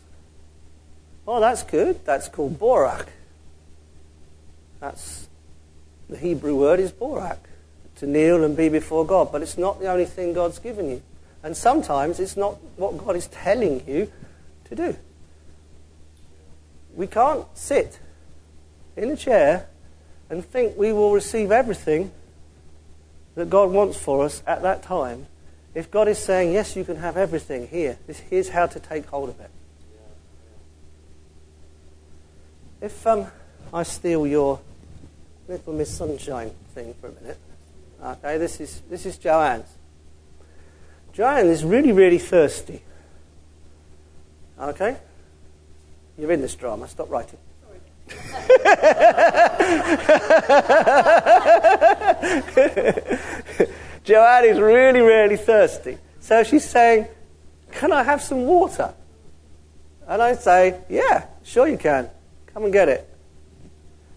Well, that's good. That's called barak. That's the Hebrew word is barak, to kneel and be before God. But it's not the only thing God's given you. And sometimes it's not what God is telling you to do. We can't sit in a chair and think we will receive everything that God wants for us at that time. If God is saying, yes, you can have everything here, here's how to take hold of it. If um, I steal your Little Miss Sunshine thing for a minute. Okay, this is, this is Joanne's. Joanne is really, really thirsty. Okay? You're in this drama. Stop writing. Joanne is really, really thirsty. So she's saying, Can I have some water? And I say, Yeah, sure you can. Come and get it.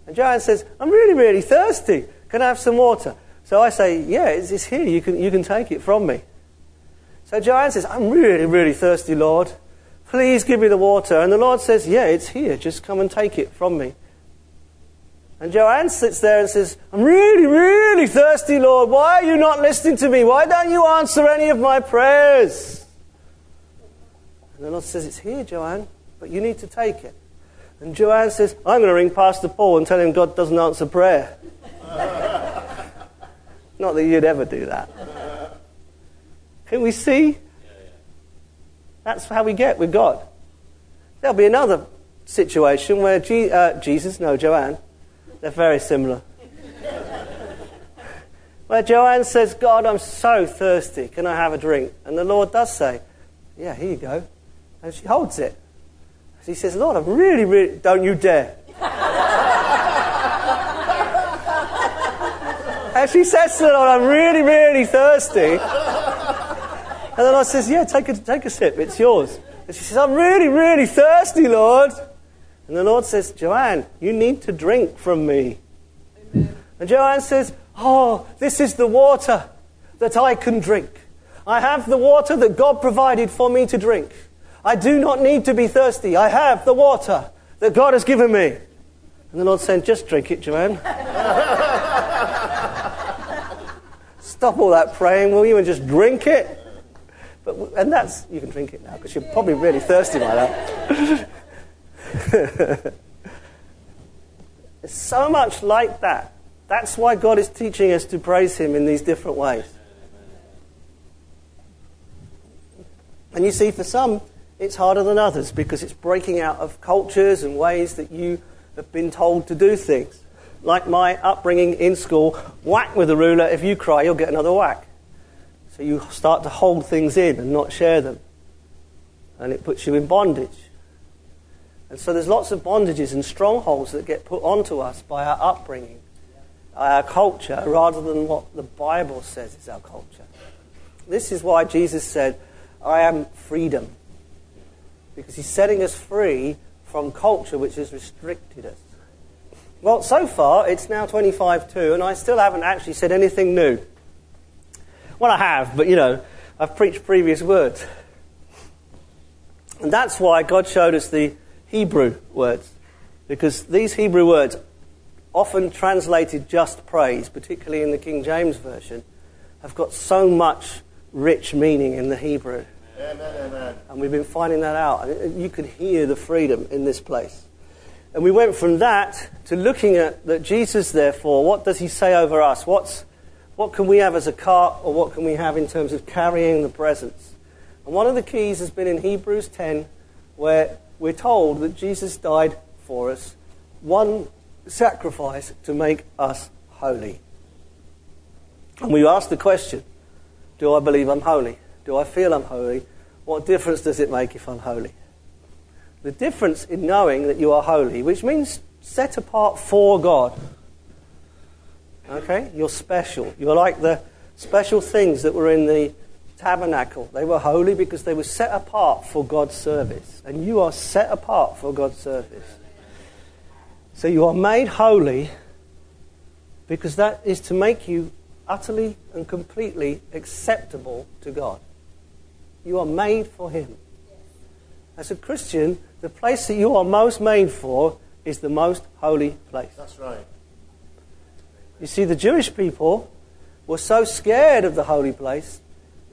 And Joanne says, I'm really, really thirsty. Can I have some water? So I say, Yeah, it's, it's here. You can, you can take it from me. So Joanne says, I'm really, really thirsty, Lord. Please give me the water. And the Lord says, Yeah, it's here. Just come and take it from me. And Joanne sits there and says, I'm really, really thirsty, Lord. Why are you not listening to me? Why don't you answer any of my prayers? And the Lord says, It's here, Joanne, but you need to take it. And Joanne says, I'm going to ring Pastor Paul and tell him God doesn't answer prayer. Not that you'd ever do that. Can we see? That's how we get with God. There'll be another situation where uh, Jesus, no, Joanne, they're very similar. where Joanne says, God, I'm so thirsty. Can I have a drink? And the Lord does say, Yeah, here you go. And she holds it. He says, Lord, I'm really, really, don't you dare. and she says to the Lord, I'm really, really thirsty. And the Lord says, Yeah, take a, take a sip, it's yours. And she says, I'm really, really thirsty, Lord. And the Lord says, Joanne, you need to drink from me. Amen. And Joanne says, Oh, this is the water that I can drink. I have the water that God provided for me to drink. I do not need to be thirsty. I have the water that God has given me. And the Lord said, Just drink it, Joanne. Stop all that praying, will you, and just drink it? But, and that's, you can drink it now because you're probably really thirsty by that. it's so much like that. That's why God is teaching us to praise Him in these different ways. And you see, for some, it's harder than others because it's breaking out of cultures and ways that you have been told to do things. Like my upbringing in school, whack with a ruler. If you cry, you'll get another whack. So you start to hold things in and not share them. And it puts you in bondage. And so there's lots of bondages and strongholds that get put onto us by our upbringing, our culture, rather than what the Bible says is our culture. This is why Jesus said, I am freedom because he's setting us free from culture which has restricted us. Well, so far, it's now 25 2, and I still haven't actually said anything new. Well, I have, but you know, I've preached previous words. And that's why God showed us the Hebrew words. Because these Hebrew words, often translated just praise, particularly in the King James Version, have got so much rich meaning in the Hebrew. Amen, amen. And we've been finding that out. You can hear the freedom in this place. And we went from that to looking at that Jesus, therefore, what does he say over us? What's, what can we have as a cart, or what can we have in terms of carrying the presence? And one of the keys has been in Hebrews 10, where we're told that Jesus died for us, one sacrifice to make us holy. And we ask the question Do I believe I'm holy? Do I feel I'm holy? What difference does it make if I'm holy? The difference in knowing that you are holy, which means set apart for God, Okay? You're special. You're like the special things that were in the tabernacle. They were holy because they were set apart for God's service. And you are set apart for God's service. So you are made holy because that is to make you utterly and completely acceptable to God. You are made for Him. As a Christian, the place that you are most made for is the most holy place. That's right. You see, the Jewish people were so scared of the holy place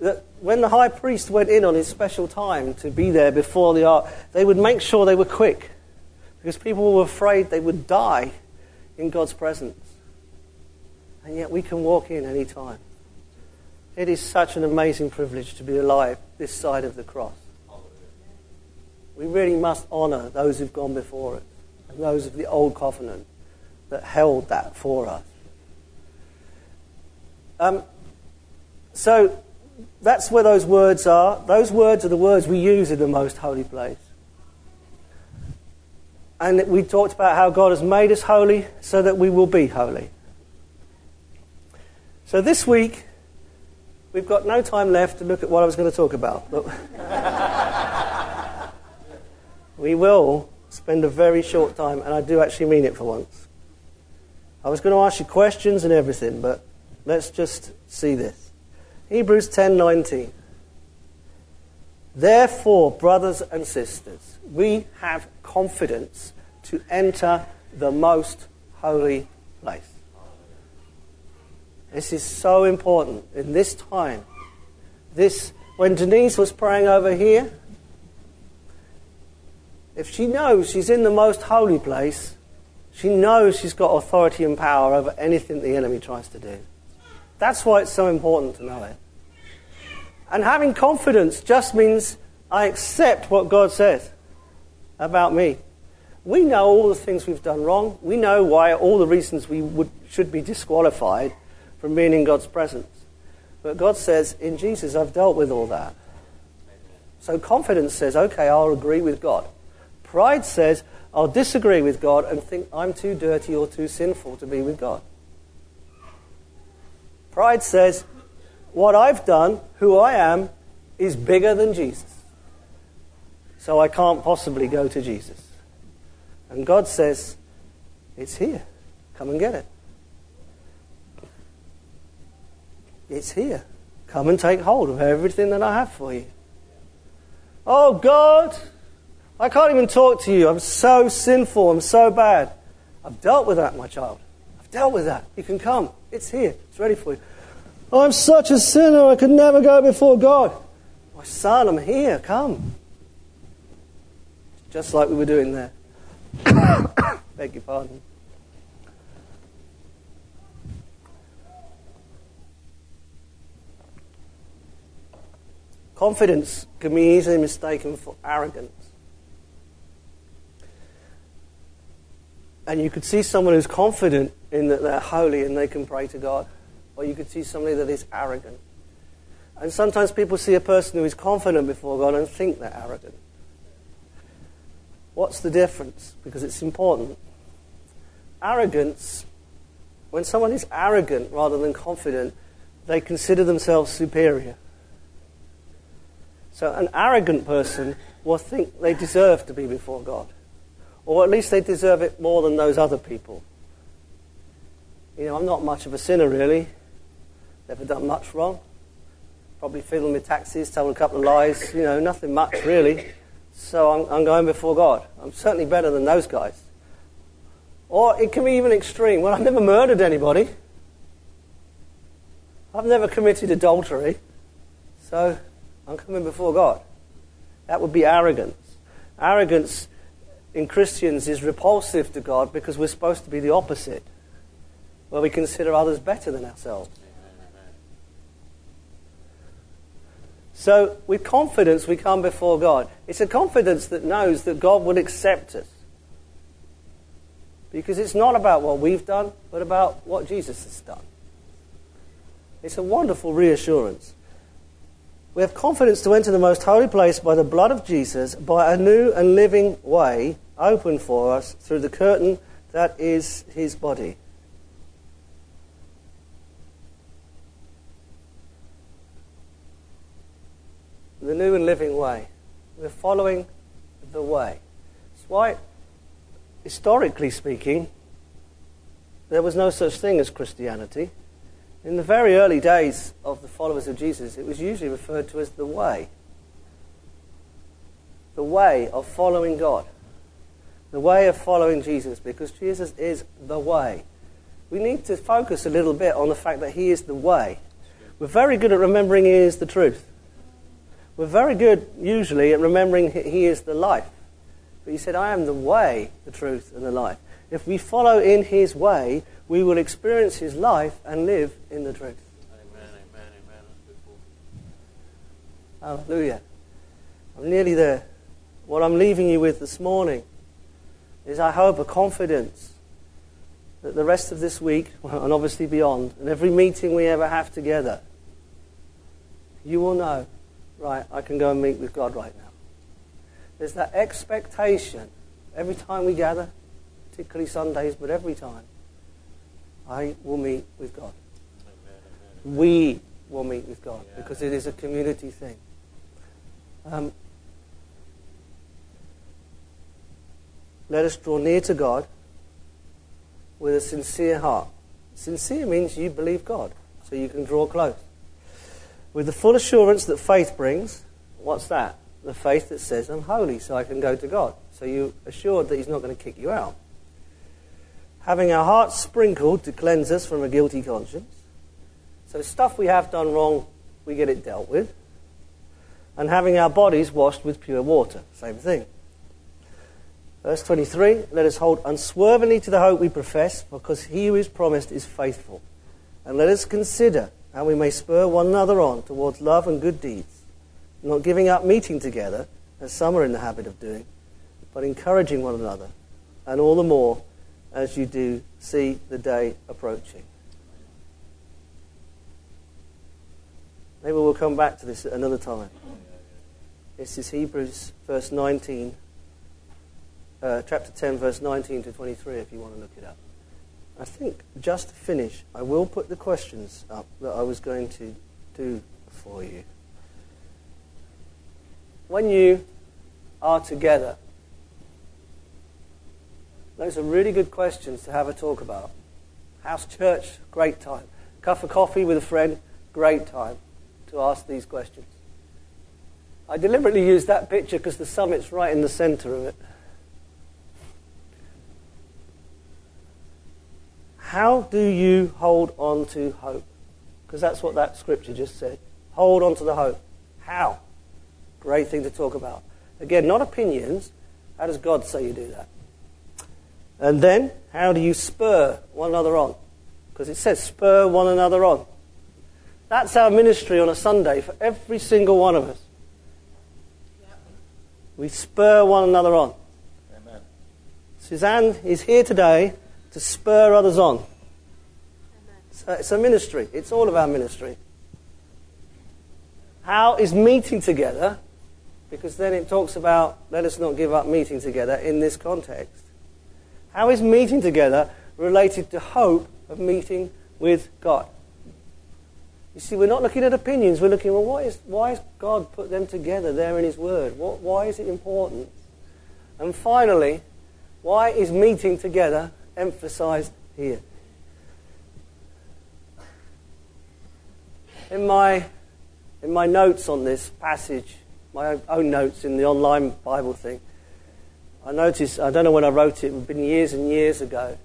that when the high priest went in on his special time to be there before the ark, they would make sure they were quick because people were afraid they would die in God's presence. And yet we can walk in any time. It is such an amazing privilege to be alive this side of the cross. We really must honour those who've gone before us and those of the old covenant that held that for us. Um, so that's where those words are. Those words are the words we use in the most holy place. And we talked about how God has made us holy so that we will be holy. So this week, we've got no time left to look at what I was going to talk about. But we will spend a very short time, and I do actually mean it for once. I was going to ask you questions and everything, but let's just see this. Hebrews 10:19. Therefore, brothers and sisters, we have confidence to enter the most holy place. This is so important in this time. This when Denise was praying over here, if she knows she's in the most holy place, she knows she's got authority and power over anything the enemy tries to do. That's why it's so important to know it. And having confidence just means I accept what God says about me. We know all the things we've done wrong. We know why all the reasons we would, should be disqualified from being in God's presence. But God says, in Jesus, I've dealt with all that. So confidence says, okay, I'll agree with God. Pride says, I'll disagree with God and think I'm too dirty or too sinful to be with God. Pride says, what I've done, who I am, is bigger than Jesus. So I can't possibly go to Jesus. And God says, it's here. Come and get it. It's here. Come and take hold of everything that I have for you. Oh, God, I can't even talk to you. I'm so sinful. I'm so bad. I've dealt with that, my child. I've dealt with that. You can come. It's here. Ready for you. I'm such a sinner. I could never go before God. My son, I'm here. Come. Just like we were doing there. Beg your pardon. Confidence can be easily mistaken for arrogance. And you could see someone who's confident in that they're holy and they can pray to God. Or you could see somebody that is arrogant. And sometimes people see a person who is confident before God and think they're arrogant. What's the difference? Because it's important. Arrogance, when someone is arrogant rather than confident, they consider themselves superior. So an arrogant person will think they deserve to be before God. Or at least they deserve it more than those other people. You know, I'm not much of a sinner, really. Never done much wrong. Probably fiddled with taxes, told a couple of lies. You know, nothing much, really. So I'm, I'm going before God. I'm certainly better than those guys. Or it can be even extreme. Well, I've never murdered anybody. I've never committed adultery. So I'm coming before God. That would be arrogance. Arrogance in Christians is repulsive to God because we're supposed to be the opposite, where we consider others better than ourselves. So, with confidence, we come before God. It's a confidence that knows that God will accept us. Because it's not about what we've done, but about what Jesus has done. It's a wonderful reassurance. We have confidence to enter the most holy place by the blood of Jesus, by a new and living way opened for us through the curtain that is his body. New and living way. We're following the way. That's why, historically speaking, there was no such thing as Christianity. In the very early days of the followers of Jesus, it was usually referred to as the way. The way of following God. The way of following Jesus, because Jesus is the way. We need to focus a little bit on the fact that He is the way. We're very good at remembering He is the truth. We're very good, usually, at remembering He is the life. But He said, I am the way, the truth, and the life. If we follow in His way, we will experience His life and live in the truth. Amen, amen, amen. Hallelujah. I'm nearly there. What I'm leaving you with this morning is, I hope, a confidence that the rest of this week, and obviously beyond, and every meeting we ever have together, you will know right, I can go and meet with God right now. There's that expectation every time we gather, particularly Sundays, but every time, I will meet with God. We will meet with God because it is a community thing. Um, let us draw near to God with a sincere heart. Sincere means you believe God, so you can draw close with the full assurance that faith brings. What's that? The faith that says, I'm holy, so I can go to God. So you're assured that He's not going to kick you out. Having our hearts sprinkled to cleanse us from a guilty conscience. So, stuff we have done wrong, we get it dealt with. And having our bodies washed with pure water. Same thing. Verse 23 Let us hold unswervingly to the hope we profess, because he who is promised is faithful. And let us consider how we may spur one another on towards love and good deeds, not giving up meeting together, as some are in the habit of doing, but encouraging one another, and all the more as you do see the day approaching. Maybe we'll come back to this at another time. This is Hebrews verse 19, uh, chapter 10, verse 19 to 23, if you want to look it up. I think just to finish, I will put the questions up that I was going to do for you. When you are together, those are really good questions to have a talk about. House church, great time. Cup of coffee with a friend, great time to ask these questions. I deliberately used that picture because the summit's right in the center of it. How do you hold on to hope? Because that's what that scripture just said. Hold on to the hope. How? Great thing to talk about. Again, not opinions. How does God say you do that? And then, how do you spur one another on? Because it says spur one another on. That's our ministry on a Sunday for every single one of us. We spur one another on. Amen. Suzanne is here today to spur others on. So it's a ministry. It's all of our ministry. How is meeting together? Because then it talks about let us not give up meeting together in this context. How is meeting together related to hope of meeting with God? You see, we're not looking at opinions. We're looking, well, what is, why has God put them together there in His Word? What, why is it important? And finally, why is meeting together emphasized here. In my, in my notes on this passage, my own notes in the online Bible thing, I noticed, I don't know when I wrote it, it had been years and years ago,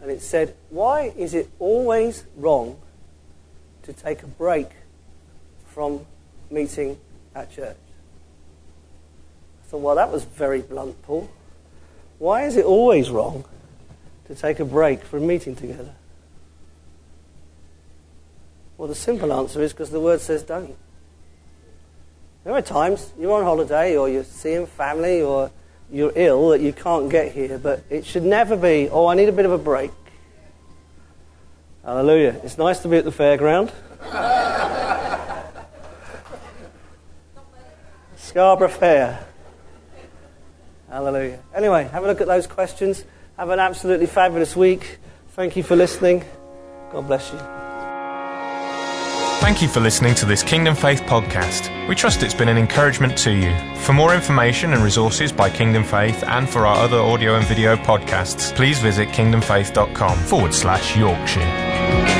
and it said, Why is it always wrong to take a break from meeting at church? I thought, well, that was very blunt, Paul. Why is it always wrong to take a break from meeting together? Well, the simple answer is because the word says don't. There are times you're on holiday or you're seeing family or you're ill that you can't get here, but it should never be, oh, I need a bit of a break. Hallelujah. It's nice to be at the fairground. Scarborough Fair. Hallelujah. Anyway, have a look at those questions. Have an absolutely fabulous week. Thank you for listening. God bless you. Thank you for listening to this Kingdom Faith podcast. We trust it's been an encouragement to you. For more information and resources by Kingdom Faith and for our other audio and video podcasts, please visit kingdomfaith.com forward slash Yorkshire.